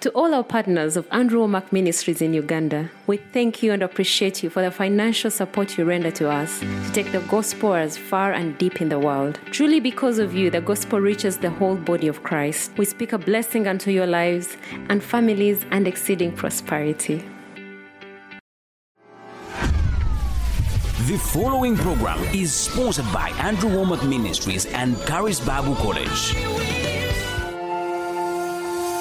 To all our partners of Andrew Wommack Ministries in Uganda, we thank you and appreciate you for the financial support you render to us to take the gospel as far and deep in the world. Truly, because of you, the gospel reaches the whole body of Christ. We speak a blessing unto your lives and families and exceeding prosperity. The following program is sponsored by Andrew Wommack Ministries and Charis Bible College.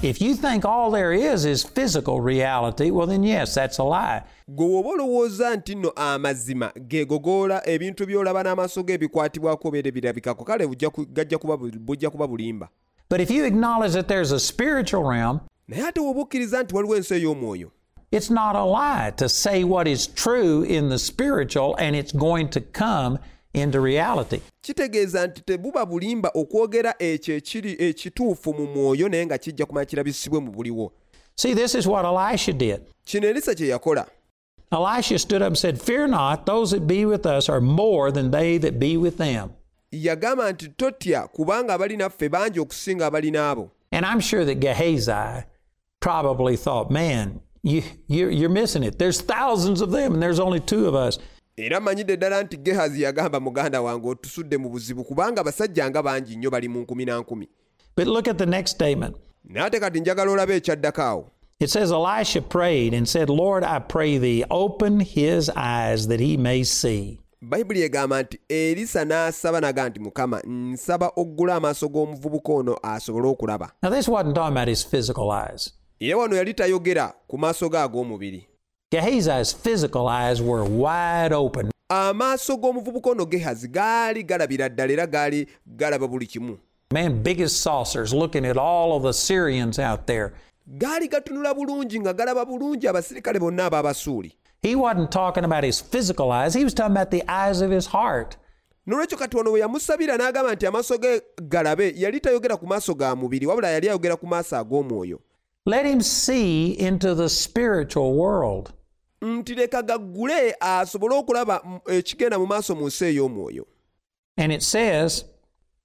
If you think all there is is physical reality, well, then yes, that's a lie. gwe olowooza nti nno amazima ebintu by'olaba n'amaaso ge ebikwatibwako obeera ebirabikako kale bujja ku- gajja kuba bu- bujja kuba bulimba But if you acknowledge that there's a spiritual realm, naye ate woba okkiriza nti waliwo ensi ey'omwoyo it's not a lie to say what is true in the spiritual and it's going to come into reality. kitegeeza nti tebuba bulimba okwogera ekyo ekiri ekituufu mu mwoyo naye nga kijja kumala kirabisibwe mu buliwo See, this is what Elisha did. kino erisa kye yakola Elisha stood up and said, Fear not, those that be with us are more than they that be with them. yagamba nti totya kubanga abali naffe bangi okusinga abali n'abo And I'm sure that Gehazi probably thought, man, you, you're, you're missing it. There's thousands of them and there's only two of us. Era mmanyidde ddala nti gehazi yagamba muganda wange otusudde mu buzibu kubanga abasajja nga bangi nnyo bali mu nkumi na nkumi But look at the next statement. naye ate kati njagala olabe ekyaddako awo It says, Elisha prayed and said, Lord, I pray thee, open his eyes that he may see. bayibuli egamba nti erisa n'asaba naga nti mukama nsaba oggula amaaso g'omuvubuka ono asobole okulaba Now, this wasn't talking about his physical eyes. era wano yali tayogera ku maaso ge ag'omubiri Gehazi's physical eyes were wide open. amaaso g'omuvubuka ono gehazi gaali galabira ddala era gaali galaba buli kimu Man, biggest saucers looking at all of the Syrians out there. gaali gatunula bulungi nga galaba bulungi abasirikale bonna ab'abasuuli He wasn't talking about his physical eyes, he was talking about the eyes of his heart. nolwekyo kati wano bwe yamusabira n'agamba nti amaaso ge galabe yali tayogera ku maaso ga mubiri wabula yali ayogera ku maaso ag'omwoyo Let him see into the spiritual world. Nti leka gaggule asobole okulaba mm, ekigenda mu maaso mu nsi ey'omwoyo And it says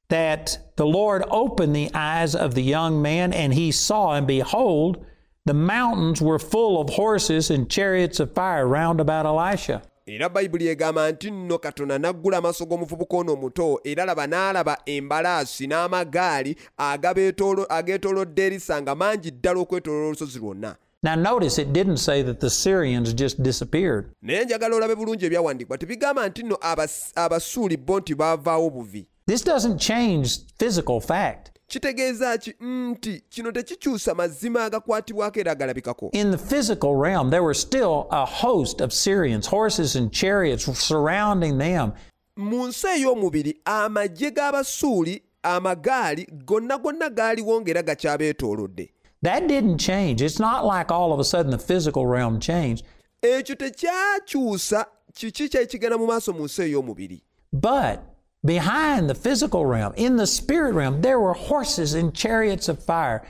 that the Lord opened the eyes of the young man, and he saw, and behold, the mountains were full of horses and chariots of fire round about Elisha. era bayibuli egamba nti nno katonda n'aggula amaaso g'omuvubuka ono omuto era laba n'alaba embalaasi n'amagaali ageetoolodde erisa nga mangi ddala okwetooloola olusozi lwonna Now, notice it didn't say that the Syrians just disappeared. naye njagala olabe bulungi ebyawandiikibwa tebigamba nti nno Abas- abasuuli bo nti baavaawo buvi This doesn't change physical fact. kitegeeza ki nti kino tekikyusa mazima agakwatibwako era agalabikako In the physical realm, there were still a host of Syrians, horses and chariots surrounding them. mu nsi ey'omubiri amagye g'abasuuli amagaali gonna gonna gaaliwo ng'era gakyabeetoolodde That didn't change. It's not like all of a sudden the physical realm changed. ekyo tekyakyusa kiki kyekigenda mu maaso mu nsi ey'omubiri But behind the physical realm, in the spirit realm, there were horses and chariots of fire.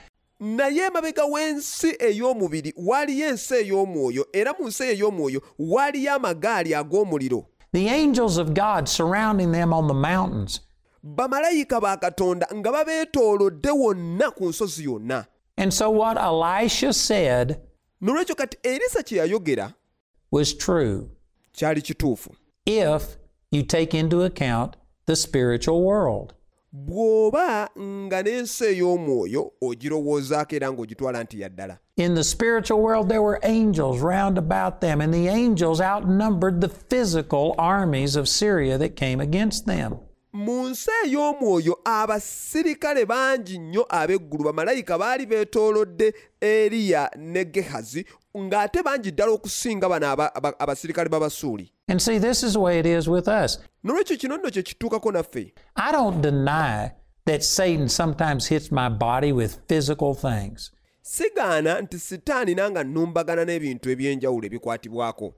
naye emabega w'ensi ey'omubiri waliyo ensi ey'omwoyo era mu nsi ey'omwoyo waliyo amagaali ag'omuliro The angels of God surrounding them on the mountains. bamalayika ba katonda nga babeetoolodde wonna ku nsozi yonna And so what Elisha said nolwekyo kati erisa kye yayogera was true kyali kituufu if you take into account the spiritual world. bw'oba nga n'ensi ey'omwoyo ogirowoozaako era ng'ogitwala nti yaddala In the spiritual world, there were angels round about them, and the angels outnumbered the physical armies of Syria that came against them. Mu nsi ey'omwoyo abasirikale bangi nnyo ab'eggulu bamalayika baali beetoolodde eriya ne gehazi ng'ate bangi ddala okusinga bano aba- aba- abasirikale b'abasuuli And see, this is the way it is with us. nolwekyo kino nno kye kituukako naffe I don't deny that Satan sometimes hits my body with physical things. sigaana nti sitaani nanga nnumbagana n'ebintu eby'enjawulo ebikwatibwako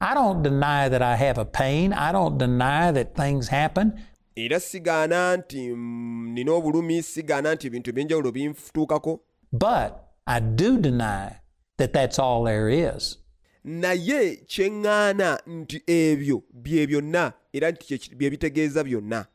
I don't deny that I have a pain. I don't deny that things happen. Era sigaana nti mm, nina obulumi sigaana nti ebintu eby'enjawulo bintuukako But I do deny that that's all there is. naye kye ŋŋaana nti ebyo bye byonna era nti bye bitegeeza byonna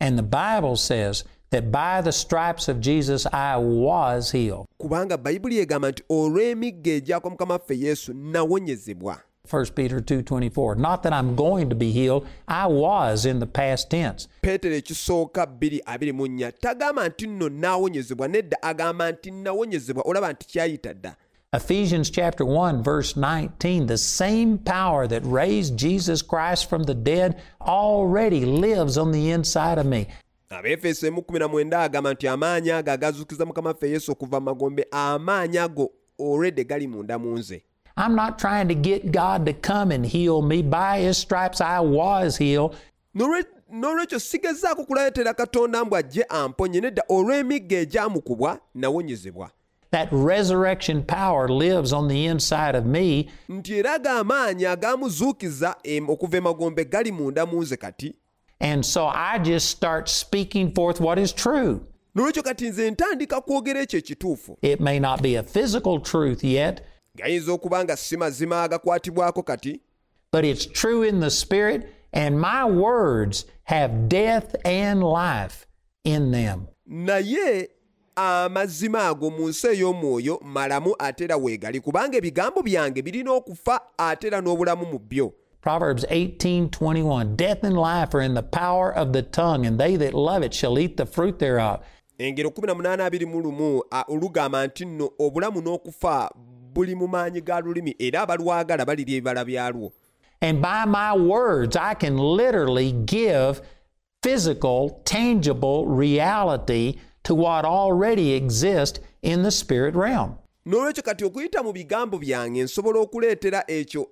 And the Bible says that by the stripes of Jesus I was healed. kubanga bayibuli egamba nti olw'emigga egyakwa mukama waffe yesu nawonyezebwa 1 Peter 2:24. Not that I'm going to be healed, I was in the past tense. peetero ekisooka 224 tagamba nti nno naawonyezebwa nedda agamba nti nawonyezebwa olaba nti kyayita dda Ephesians chapter 1 verse 19, the same power that raised Jesus Christ from the dead already lives on the inside of me. abeefeso 119 agamba nti amaanyi ago agazuukiza mukama waffe yesu okuva mu magombe amaanyi ago olwedde gali munda mu nze I'm not trying to get God to come and heal me. By his stripes I was healed. N'olwe- n'olwekyo sigezaako kuleetera katonda mbu ajje amponye nedda olw'emigga egyamukubwa nawonyezebwa That resurrection power lives on the inside of me, nti era ag'amaanyi agamuzuukiza okuva emagombe gali munda mu nze kati and so I just start speaking forth what is true. n'olwekyo kati nze ntandika kwogera ekyo ekituufu It may not be a physical truth yet, gayinza okuba nga si mazima agakwatibwako kati but it's true in the spirit, and my words have death and life in them. naye amazima ago mu nsi ey'omwoyo malamu ate era weegali kubanga ebigambo byange birina okufa ate era n'obulamu mu byo Proverbs 18:21 Death and life are in the power of the tongue and they that love it shall eat the fruit thereof. engero 1821 olugamba nti nno obulamu n'okufa buli mu maanyi ga lulimi era abalwagala balirya ebibala byalwo And by my words I can literally give physical tangible reality to what already exists in the spirit realm. n'olwekyo kati okuyita mu bigambo byange nsobola okuleetera ekyo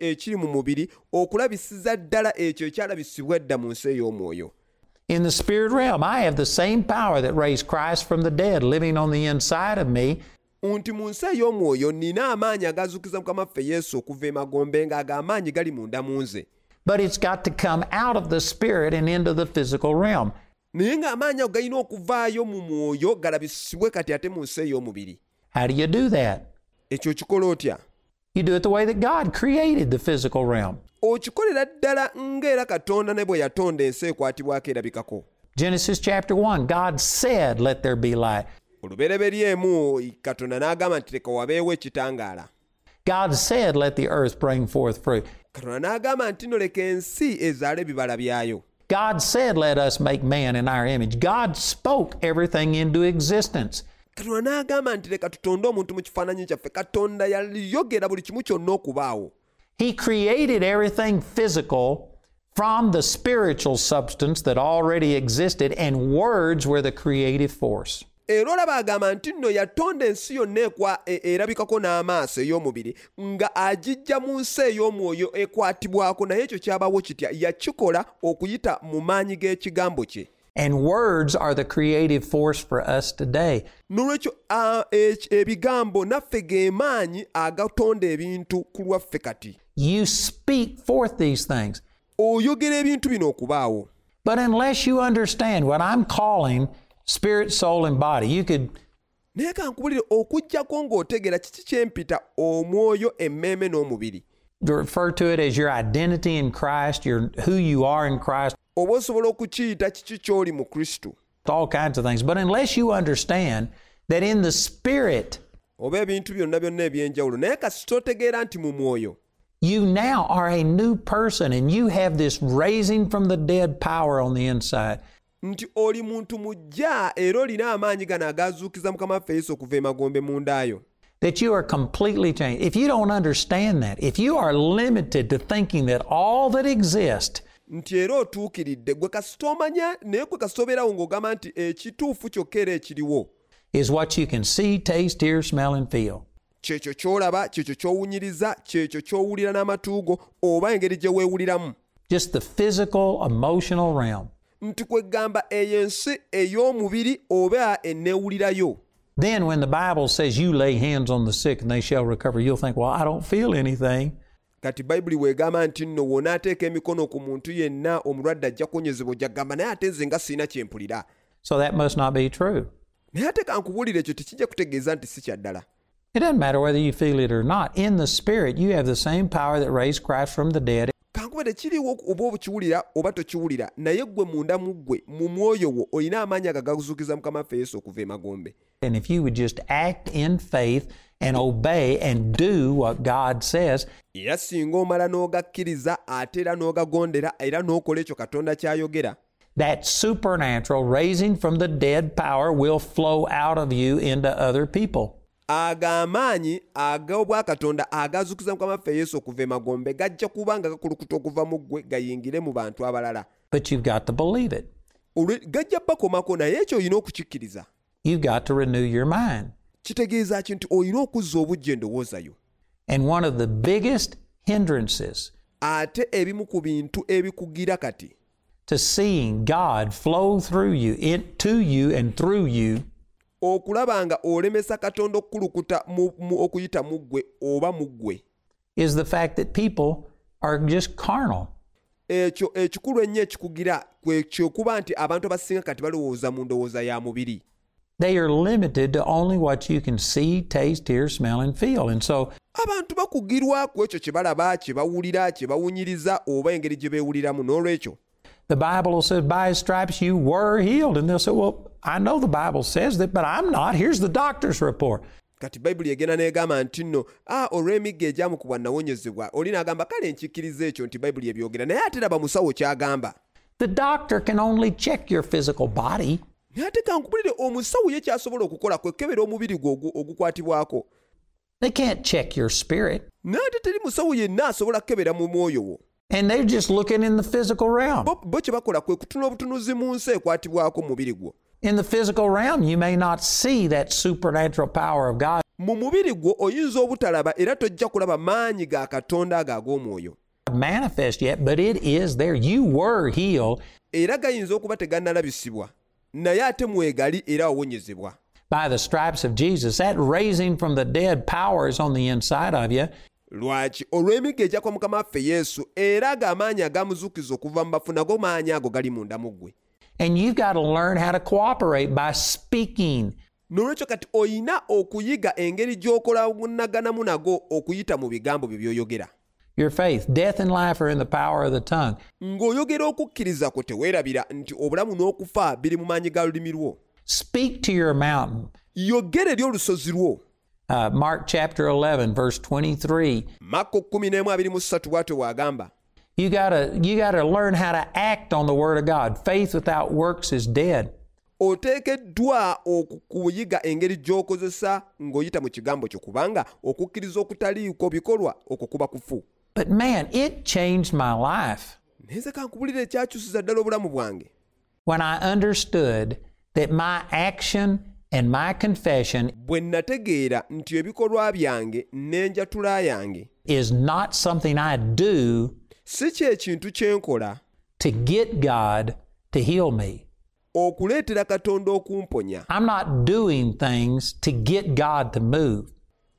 ekiri mu mubiri okulabisiza ddala ekyo ekyalabisibwa edda mu nsi ey'omwoyo In the spirit realm I have the same power that raised Christ from the dead living on the inside of me nti mu nsi ey'omwoyo nina amaanyi agazuukiza mukama waffe yesu okuva emagombe ng'ag'amaanyi gali munda mu nze but it's got to come out of the spirit and into the physical realm. naye ng'amaanyi ago galina okuvaayo mu mwoyo galabisibwe kati ate mu nsi ey'omubiri How do you do that? ekyo kikola otya You do it the way that God created the physical realm. okikolera ddala ng'era katonda ne bwe yatonda ensi ekwatibwako erabikako Genesis chapter 1 God said, Let there be light. Katonda n'agamba nti leka wabeewo ekitangaala God said, Let the earth bring forth fruit. katonda n'agamba nti no leka ensi ezaala ebibala byayo God said, Let us make man in our image. God spoke everything into existence. katonda n'agamba nti leka tutonde omuntu mu kifaananyi kyaffe katonda yayogera buli kimu kyonna okubaawo He created everything physical from the spiritual substance that already existed, and words were the creative force. Era olaba agamba nti nno yatonda ensi yonna e- erabikako n'amaaso ey'omubiri nga agijja mu nsi ey'omwoyo ekwatibwako naye ekyo kyabawo kitya yakikola okuyita mu maanyi g'ekigambo kye And words are the creative force for us today. n'olwekyo eki- ebigambo naffe ge maanyi agatonda ebintu ku lwaffe kati You speak forth these things. oyogera ebintu bino okubaawo But unless you understand what I'm calling spirit, soul, and body, you could naye kankubulire okugjako ng'otegeera kiki kyempita omwoyo emmeeme n'omubiri? Refer to it as your identity in Christ, your who you are in Christ, oba osobola okukiyita kiki ky'oli mu kristo? All kinds of things. But unless you understand that in the spirit, oba ebintu byonna byonna eby'enjawulo naye kasi totegeera nti mu mwoyo. you now are a new person and you have this raising from the dead power on the inside. Nti oli muntu mujja era olina amaanyi gano agazuukiza mukama waffe yesu okuva emagombe mundaayo That you are completely changed. If you don't understand that, if you are limited to thinking that all that exists nti era otuukiridde gwe kasi tomanya naye gwe kasi tobeerawo ng'ogamba nti ekituufu kyokka era ekiriwo is what you can see, taste, hear, smell, and feel. kyekyo ky'olaba kyekyo ky'owunyiriza kyekyo ky'owulira n'amatu go oba engeri gye weewuliramu Just the physical, emotional realm. Nti kwegamba eyo ensi ey'omubiri oba eneewulirayo then when the Bible says you lay hands on the sick and they shall recover, you'll think, well, I don't feel anything. kati bayibuli bw'egamba nti nno w'onaateeka emikono ku muntu yenna omulwadde ajja kuwonyezebwa ojja naye ate nze nga kye mpulira So that must not be true. naye ate kankubuulira ekyo tekijja kutegeeza nti si kya ddala It doesn't matter whether you feel it or not. In the Spirit, you have the same power that raised Christ from the dead. Tekiriwo oba oba tokiwulira naye ggwe munda mu ggwe mu mwoyo wo olina amaanyi ago gakuzuukiza mukama yesu okuva emagombe And if you would just act in faith and obey and do what God says, era singa omala n'ogakkiriza ate era n'ogagondera era n'okola ekyo katonda ky'ayogera that supernatural raising from the dead power will flow out of you into other people. Ago amaanyi ag'obwakatonda agazuukiza mukama waffe yesu okuva emagombe gajja kuba nga gakulukuta okuva mu ggwe gayingire mu bantu abalala But you've got to believe it. Gajja bakomako naye ekyo olina okukikkiriza You've got to renew your mind. kitegeeza ki nti olina okuzza obujja And one of the biggest hindrances ate ebimu ku bintu ebikugira kati to seeing God flow through you, in, to you, and through you okulaba nga olemesa katonda okukulukuta okuyita mu ggwe oba mu ggwe is the fact that people are just carnal. ekyo ekikulu ennyo ekikugira nti abantu abasinga kati balowooza mu ndowooza ya mubiri They are limited to only what you can see, taste, hear, smell, and feel. And so abantu bakugirwa ku ekyo kye balaba kye bawulira kye bawunyiriza oba engeri gye beewuliramu n'olwekyo the Bible says, by his stripes you were healed. And they'll say, well, I know the Bible says that, but I'm not. Here's the doctor's report. kati bayibuli egenda n'egamba nti nno a olw'emigga egyamukubwa nawonyezebwa oli n'agamba kale nkikkiriza ekyo nti bayibuli ebyogera naye ate laba musawo ky'agamba The doctor can only check your physical body. naye ate kankubulire omusawo ye kyasobola okukola kwekebera omubiri gwe ogukwatibwako They can't check your spirit. naye ate teri musawo yenna asobola kukebera mu mwoyo wo And they're just looking in the physical realm. Bo bo kye bakola kwe kutuna obutunuzi mu nsi ekwatibwako mubiri gwo In the physical realm, you may not see that supernatural power of God mu mubiri gwo oyinza obutalaba era tojja kulaba maanyi ga katonda ago ag'omwoyo manifest yet, but it is there. You were healed era gayinza okuba tegannalabisibwa naye ate mwegali era wawonyezebwa by the stripes of Jesus. That raising from the dead power is on the inside of you. lwaki olw'emigga egya kwa mukama waffe yesu era g'amaanyi agamuzuukiza okuva mu bafu nago maanyi ago gali munda mu ggwe And you've got to learn how to cooperate by speaking. n'olwekyo kati oyina okuyiga engeri gy'okolaganamu nago okuyita mu bigambo bye by'oyogera Your faith, death and life are in the power of the tongue. ng'oyogera okukkiriza kwo teweerabira nti obulamu n'okufa biri mu maanyi ga lulimi lwo Speak to your mountain. yogera eri olusozi lwo Uh, Mark chapter 11, verse 23. makko 11:23 bw'atyo bw'agamba You gotta, you gotta learn how to act on the Word of God. Faith without works is dead. oteekeddwa okuyiga engeri gy'okozesa ng'oyita mu kigambo kyo kubanga okukkiriza okutaliiko bikolwa okwo kuba kufu But man, it changed my life naye kankubulira ekyakyusiza ddala obulamu bwange when I understood that my action and my confession bwe nategeera nti ebikolwa byange n'enjatula yange is not something I do si kyekintu kye nkola to get God to heal me. okuleetera katonda okumponya I'm not doing things to get God to move.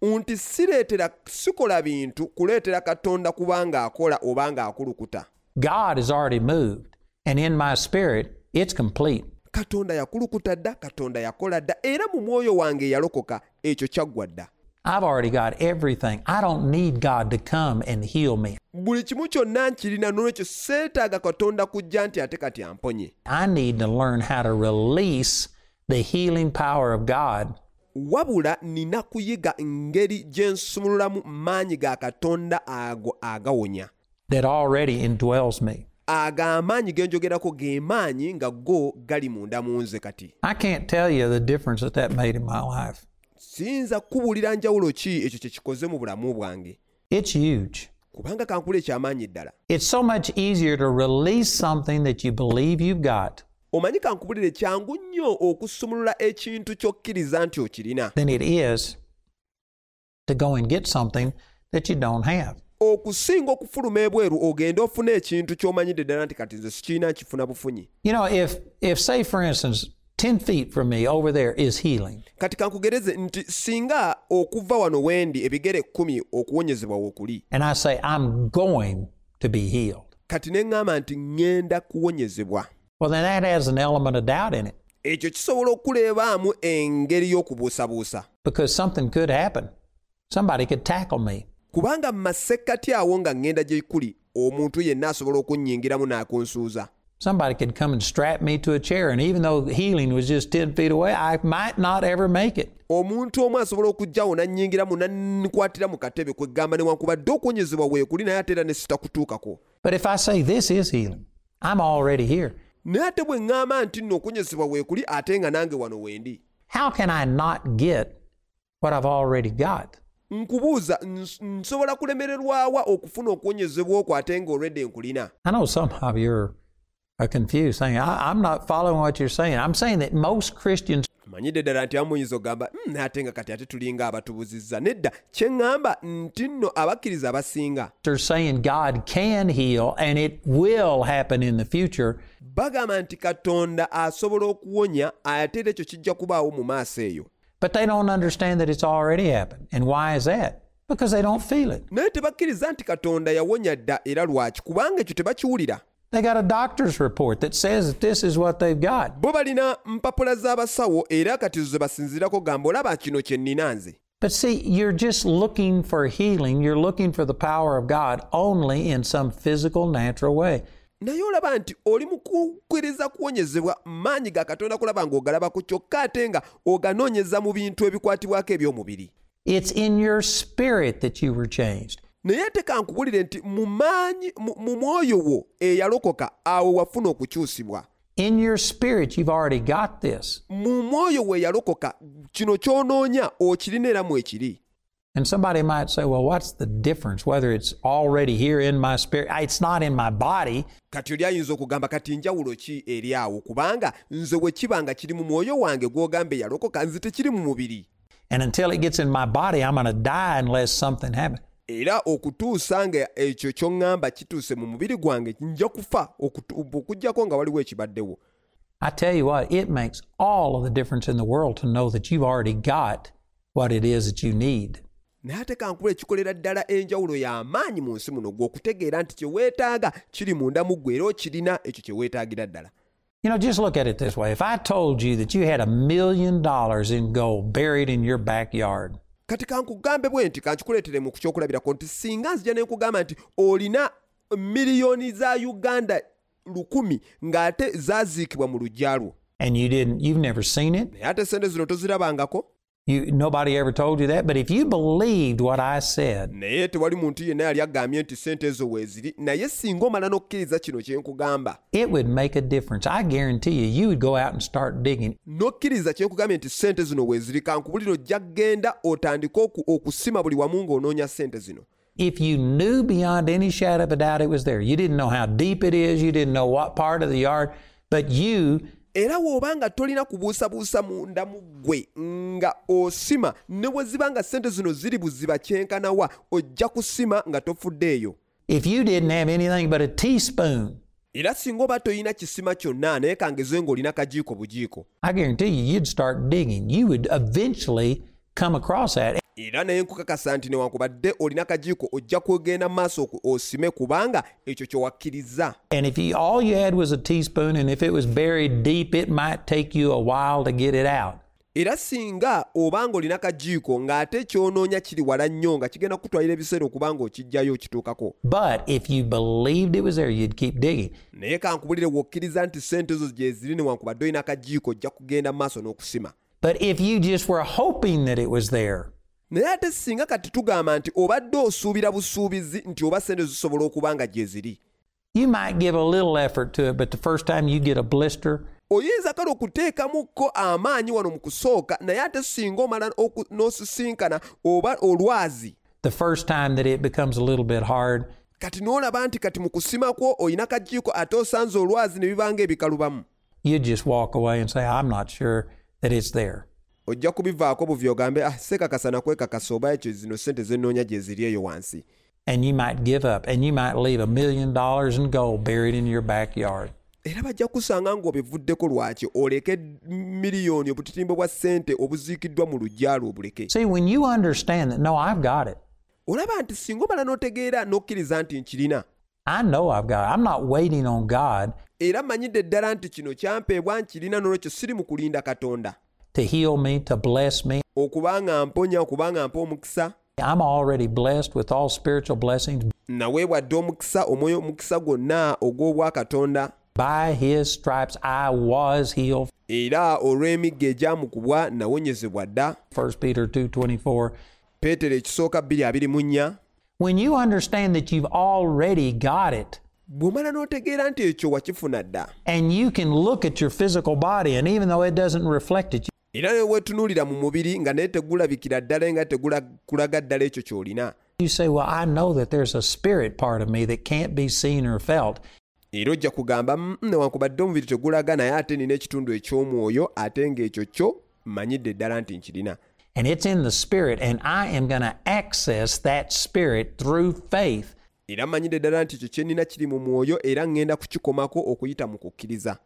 nti sireetera sikola bintu kuleetera katonda kubanga akola oba ng'akulukuta God has already moved, and in my spirit, it's complete. katonda yakulukuta dda katonda yakola dda era mu mwoyo wange eyalokoka ekyo kyaggwa dda I've already got everything. I don't need God to come and heal me. buli kimu kyonna nkirina n'olwekyo seetaaga katonda kujja nti ate kati amponye I need to learn how to release the healing power of God wabula nina kuyiga ngeri gye nsumululamu maanyi ga katonda ago agawonya that already indwells me. ago amaanyi ge njogerako ge maanyi nga go gali munda mu nze kati I can't tell you the difference that that made in my life. Siyinza kubuulira njawulo ki ekyo kye kikoze mu bulamu bwange It's huge. kubanga kankula ekyamaanyi ddala It's so much easier to release something that you believe you've got omanyi kankubulire kyangu nnyo okusumulula ekintu ky'okkiriza nti okirina than it is to go and get something that you don't have. okusinga okufuluma ebweru ogende ofune ekintu ky'omanyidde ddala nti kati nze sikirina nkifuna bufunyi You know, if if say for instance 10 feet from me over there is healing. kati kankugereze nti singa okuva wano wendi ebigere kkumi okuwonyezebwa wookuli And I say, I'm going to be healed. kati ne ŋŋamba nti ŋŋenda kuwonyezebwa Well, then that has an element of doubt in it ekyo kisobola okuleebaamu engeri y'okubuusabuusa because something could happen. Somebody could tackle me. kubanga mu masekkati awo nga ŋŋenda gye kuli omuntu yenna asobola okunnyingiramu n'akunsuuza Somebody could come and strap me to a chair, and even though healing was just 10 feet away, I might not ever make it. omuntu omu asobola nannyingiramu mu katebe kwegamba newankubadde okuwonyezebwa weekuli naye ate era ne sitakutuukako But if I say this is healing, I'm already here. naye ate bwe ŋŋamba nti nno okuwonyezebwa weekuli ate nga nange wano wendi How can I not get what I've already got? nkubuuza ns- nsobola kulemererwawa okufuna okuwonyezebwa okwo ate nkulina I know some of you are, are confused, saying, I, I'm not following what you're saying. I'm saying that most Christians manyidde ddala nti amuyinza okugamba "Hmm, ate nga kati ate tulinga abatubuzizza nedda kye ŋŋamba nti nno abakkiriza abasinga are saying God can heal and it will happen in the future. bagamba nti katonda asobola okuwonya ate era ekyo kijja kubaawo mu maaso eyo But they don't understand that it's already happened. And why is that? Because they don't feel it. naye tebakkiriza nti katonda yawonya dda era lwaki kubanga ekyo tebakiwulira They got a doctor's report that says that this is what they've got. bo balina mpapula z'abasawo era kati zo ze basinziirako gamba olaba kino kye nnina nze But see, you're just looking for healing. You're looking for the power of God only in some physical, natural way. naye olaba nti oli mu kukkiriza kuwonyezebwa maanyi ga katonda kulaba ng'ogalabako kyokka ate nga oganoonyeza mu bintu ebikwatibwako eby'omubiri It's in your spirit that you were changed. Naye ate kankubulire nti mu maanyi mu mwoyo wo eyalokoka awo wafuna okukyusibwa In your spirit, you've already got this. mu mwoyo we yalokoka kino ky'onoonya okirina era mu ekiri And somebody might say, well, what's the difference whether it's already here in my spirit? It's not in my body. kati oli ayinza okugamba kati njawulo ki eri awo kubanga nze bwe kiba nga kiri mu mwoyo wange gw'ogamba eyalokoka nze tekiri mu mubiri And until it gets in my body, I'm going to die unless something happens. Era okutuusa nga ekyo ky'oŋŋamba kituuse mu mubiri gwange nja kufa nga waliwo ekibaddewo I tell you what, it makes all of the difference in the world to know that you've already got what it is that you need. naye ate kankula ekikolera ddala enjawulo y'amaanyi mu nsi muno gwe okutegeera nti kye weetaaga kiri munda mu ggwe era okirina ekyo kye weetaagira ddala You know, just look at it this way. If I told you that you had a million dollars in gold buried in your backyard, kati kankugambe bwe nti kankikuleetere mu kyokulabirako nti singa nzija ne nkugamba nti olina miliyoni za uganda lukumi ng'ate zaaziikibwa mu luggya lwo and you didn't, you've never seen it, naye ate sente zino tozirabangako you, nobody ever told you that. But if you believed what I said, naye tewali muntu yenna yali agambye nti sente ezo weeziri naye singa omala n'okkiriza kino kye nkugamba it would make a difference. I guarantee you, you would go out and start digging. n'okkiriza kye nkugambye nti sente zino weeziri kankubulira ojja kgenda otandike oku- okusima buli wamu ng'onoonya sente zino If you knew beyond any shadow of a doubt it was there, you didn't know how deep it is, you didn't know what part of the yard, but you era bw'oba nga tolina kubuusabuusa munda mu ggwe nga osima ne bwe ziba nga sente zino ziri buziba kyenkanawa ojja kusima nga tofuddeeyo if you didn't have anything but a teaspoon, era singa oba toyina kisima kyonna naye kangeze ng'olina kajiiko bujiiko I guarantee you, you'd start digging. You would eventually come across that. Era naye nkukakasa nti newankubadde olina kajiiko ojja kugenda mu maaso osime kubanga ekyo kye wakkiriza And if you, all you had was a teaspoon, and if it was buried deep, it might take you a while to get it out. era singa obanga olina kajiiko ng'ate kyonoonya kiri wala nnyo nga kigenda kutwalira ebiseera okubanga okijjayo okituukako But if you believed it was there, you'd keep digging. naye kankubulire wokkiriza nti sente ezo gye ziri newankubadde olina kajiiko ojja kugenda mu maaso n'okusima But if you just were hoping that it was there, naye ate singa kati tugamba nti obadde osuubira busuubizi nti oba sente zisobola okuba nga gye ziri. You might give a little effort to it, but the first time you get a blister, oyinza kale okuteekamukko amaanyi wano mu kusooka naye ate singa omala n'osisinkana oba olwazi. the first time that it becomes a little bit hard, kati n'olaba nti kati mu kusima kwo olina kajiiko ate osanze olwazi ne bibanga ebikalubamu you just walk away and say, I'm not sure that it's there. Ojja kubivaako buvi ogambe ah sekakasa nakwekakasa oba ekyo zino sente zenoonya gye ziri eyo wansi And you might give up and you might leave a million dollars in gold buried in your backyard. era bajja kusanga ng'obivuddeko lwaki oleke miliyoni obutitimbo bwa ssente obuziikiddwa mu lujjalo obuleke See, when you understand that, no, I've got it. olaba nti singa omala n'otegeera n'okkiriza nti nkirina I know I've got it. I'm not waiting on God era mmanyidde ddala nti kino kyampeebwa nkirina n'olwekyo siri mu kulinda katonda to heal me, to bless me. okuba mponya okuba mpa omukisa I'm already blessed with all spiritual blessings. naweebwadde omukisa omwoyo omukisa gwonna ogw'obwakatonda By his stripes I was healed. era olw'emigga egyamukubwa nawonyezebwa dda 1 Peter 2:24. peetero ekisooka 224 When you understand that you've already got it bw'omala n'otegeera nti ekyo wakifuna dda and you can look at your physical body and even though it doesn't reflect it, era ne weetunuulira mu mubiri nga naye tegulabikira ddala nga tegulaga ddala ekyo ky'olina you say, "Well, I know that there's a spirit part of me that can't be seen or felt." era ojja kugamba "Mm, newankubadde omubiri tegulaga naye ate nina ekitundu eky'omwoyo ate ng'ekyo kyo mmanyidde ddala nti nkirina And it's in the spirit and I am going to access that spirit through faith era mmanyidde ddala nti ekyo kye nnina kiri mu mwoyo era ŋŋenda kukikomako okuyita mu kukkiriza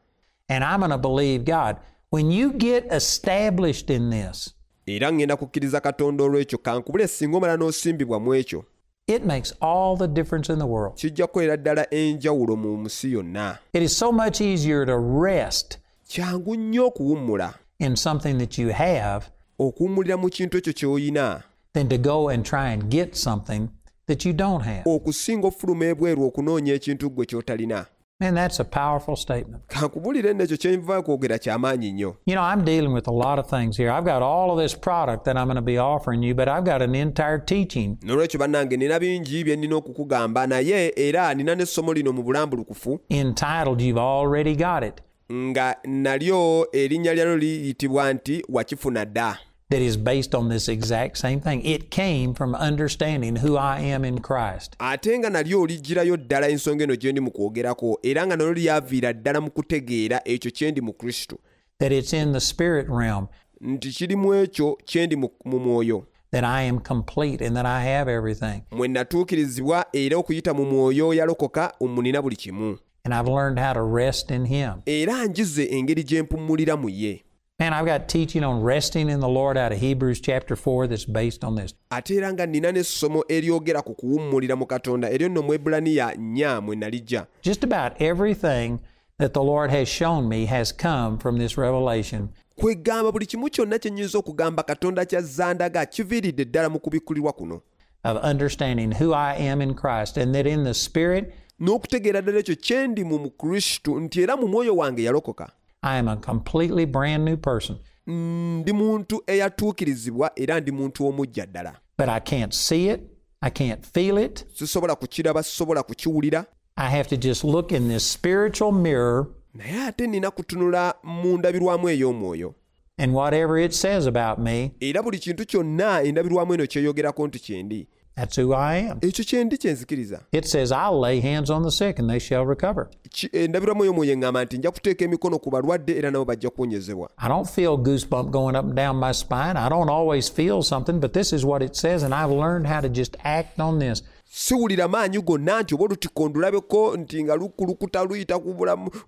and I'm going to believe God. When you get established in this, era ŋŋenda kukkiriza katonda olw'ekyo kankubule singa omala n'osimbibwa mu ekyo it makes all the difference in the world. kijja kukolera ddala enjawulo mu nsi yonna It is so much easier to rest kyangu nnyo okuwummula in something that you have okuwummulira mu kintu ekyo ky'olina than to go and try and get something that you don't have. okusinga ofuluma ebweru okunoonya ekintu ggwe ky'otalina Man, that's a powerful statement. kankubulire nno ekyo kyenva kwogera kyamaanyi nnyo You know, I'm dealing with a lot of things here. I've got all of this product that I'm going to be offering you, but I've got an entire teaching. Nolwekyo bannange nina bingi bye nnina okukugamba naye era nina n'essomo lino mu bulambulukufu. Entitled You've Already Got It. Nga nalyo erinnya lyalyo liyitibwa nti wakifuna dda that is based on this exact same thing. It came from understanding who I am in Christ. ate nga nalyo oligirayo ddala ensonga eno gye ndi mu kwogerako era nga nalyo lyaviira ddala mu kutegeera ekyo kye ndi mu kristo That it's in the spirit realm nti kiri mu ekyo kye ndi mu mu mwoyo that I am complete and that I have everything. mwe natuukirizibwa era okuyita mu mwoyo yalokoka munina buli kimu And I've learned how to rest in Him. era njize engeri gye mpummulira mu ye Man, I've got teaching on resting in the Lord out of Hebrews chapter 4 that's based on this. ate era nga nina n'essomo eryogera ku kuwummulira mu katonda eryo nno mu ebulaniya nnya mwe nalijja. Just about everything that the Lord has shown me has come from this revelation. Kwegamba buli kimu kyonna kye nnyinza okugamba katonda kyazandaga kiviiridde ddala mu kubikkulirwa kuno. Of understanding who I am in Christ and that in the Spirit n'okutegeera ddala ekyo kye ndi mu mukristu nti era mu mwoyo wange yalokoka I am a completely brand new person. Mm, ndi muntu eyatuukirizibwa era ndi muntu omujja ddala. But I can't see it, I can't feel it. sisobola kukiraba sisobola kukiwulira. I have to just look in this spiritual mirror naye ate nina kutunula mu ndabirwamu ey'omwoyo. and whatever it says about me, era buli kintu kyonna endabirwamu eno kyeyogerako nti kyendi that's who I am. ekyo kyendi kyenzikiriza It says, I'll lay hands on the sick and they shall recover. Ki- eh, endabirwamu ey'omwoyo eŋŋamba nti nja kuteeka emikono ku balwadde era nabo bajja kuwonyezebwa I don't feel goosebump going up and down my spine. I don't always feel something, but this is what it says, and I've learned how to just act on this. siwulira maanyi gonna nti oba olutiko ndulabeko nti nga lukulukuta luyita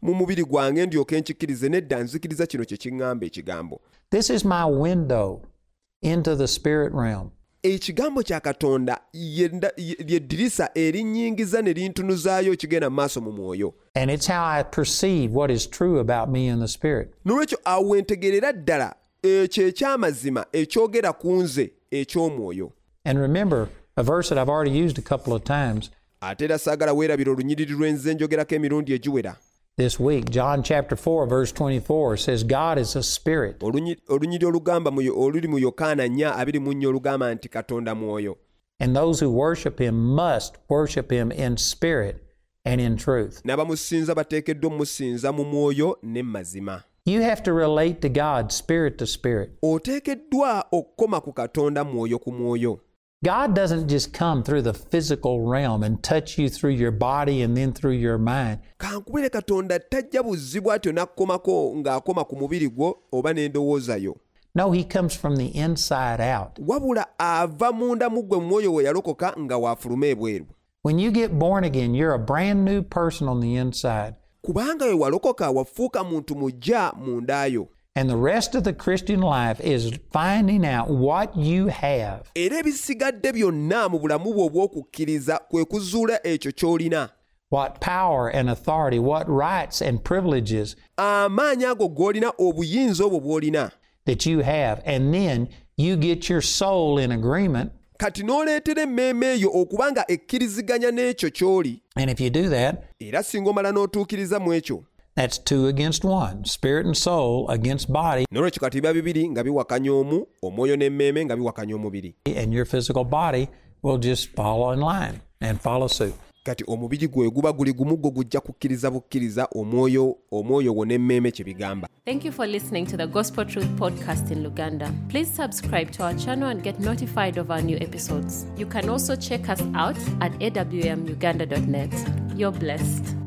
mu mubiri gwange ndyoke nkikirize nedda nzikiriza kino kye kiŋŋamba ekigambo This is my window into the spirit realm. Ekigambo kya katonda ye nda- ye- lyeddirisa erinnyingiza ne lintunuzaayo ekigenda mu maaso mu mwoyo. And it's how I perceive what is true about me in the spirit. n'olwekyo awo wentegerera ddala ekyo ekyamazima ekyogera ku nze eky'omwoyo. And remember, a verse that I've already used a couple of times. Ate era saagala weerabira olunyiriri lw'enze njogerako emirundi egiwera this week. John chapter 4, verse 24 says, God is a spirit. Olunyi- olugamba oluli mu yokaana 4 abiri mu nnya olugamba nti katonda mwoyo And those who worship him must worship him in spirit and in truth. n'abamusinza bateekeddwa omusinza mu mwoyo ne mazima You have to relate to God spirit to spirit. oteekeddwa okukoma ku katonda mwoyo ku mwoyo God doesn't just come through the physical realm and touch you through your body and then through your mind. kankubire katonda tajja n'akkomako ng'akoma ku mubiri gwo oba n'endowooza yo No, he comes from the inside out. wabula ava munda mu ggwe mwoyo we yalokoka nga waafuluma ebweru When you get born again, you're a brand new person on the inside. kubanga we walokoka wafuuka muntu mujja mundayo And the rest of the Christian life is finding out what you have. era ebisigadde byonna mu bulamu bwe obw'okukkiriza kwe kuzuula ekyo ky'olina What power and authority, what rights and privileges amaanyi ago g'olina obuyinza obwo bw'olina that you have. And then you get your soul in agreement. kati n'oleetera emmeeme eyo okuba nga ekkiriziganya n'ekyo ky'oli And if you do that, era singa omala n'otuukiriza mu ekyo that's two against one spirit and soul against body, nolwekyo kati biba bibiri nga biwakanya omu omwoyo n'emmeeme nga biwakanya omubiri and your physical body will just follow in line and follow suit. kati omubiri gwe guba guli gumu gwo gujja kukkiriza bukkiriza omwoyo omwoyo wo n'emmeeme kye bigamba Thank you for listening to the Gospel Truth podcast in Luganda. Please subscribe to our channel and get notified of our new episodes. You can also check us out at awmuganda.net. You're blessed.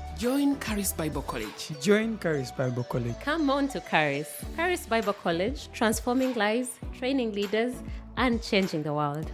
Join Charis Bible College. Join Charis Bible College. Come on to Charis. Charis Bible College, transforming lives, training leaders, and changing the world.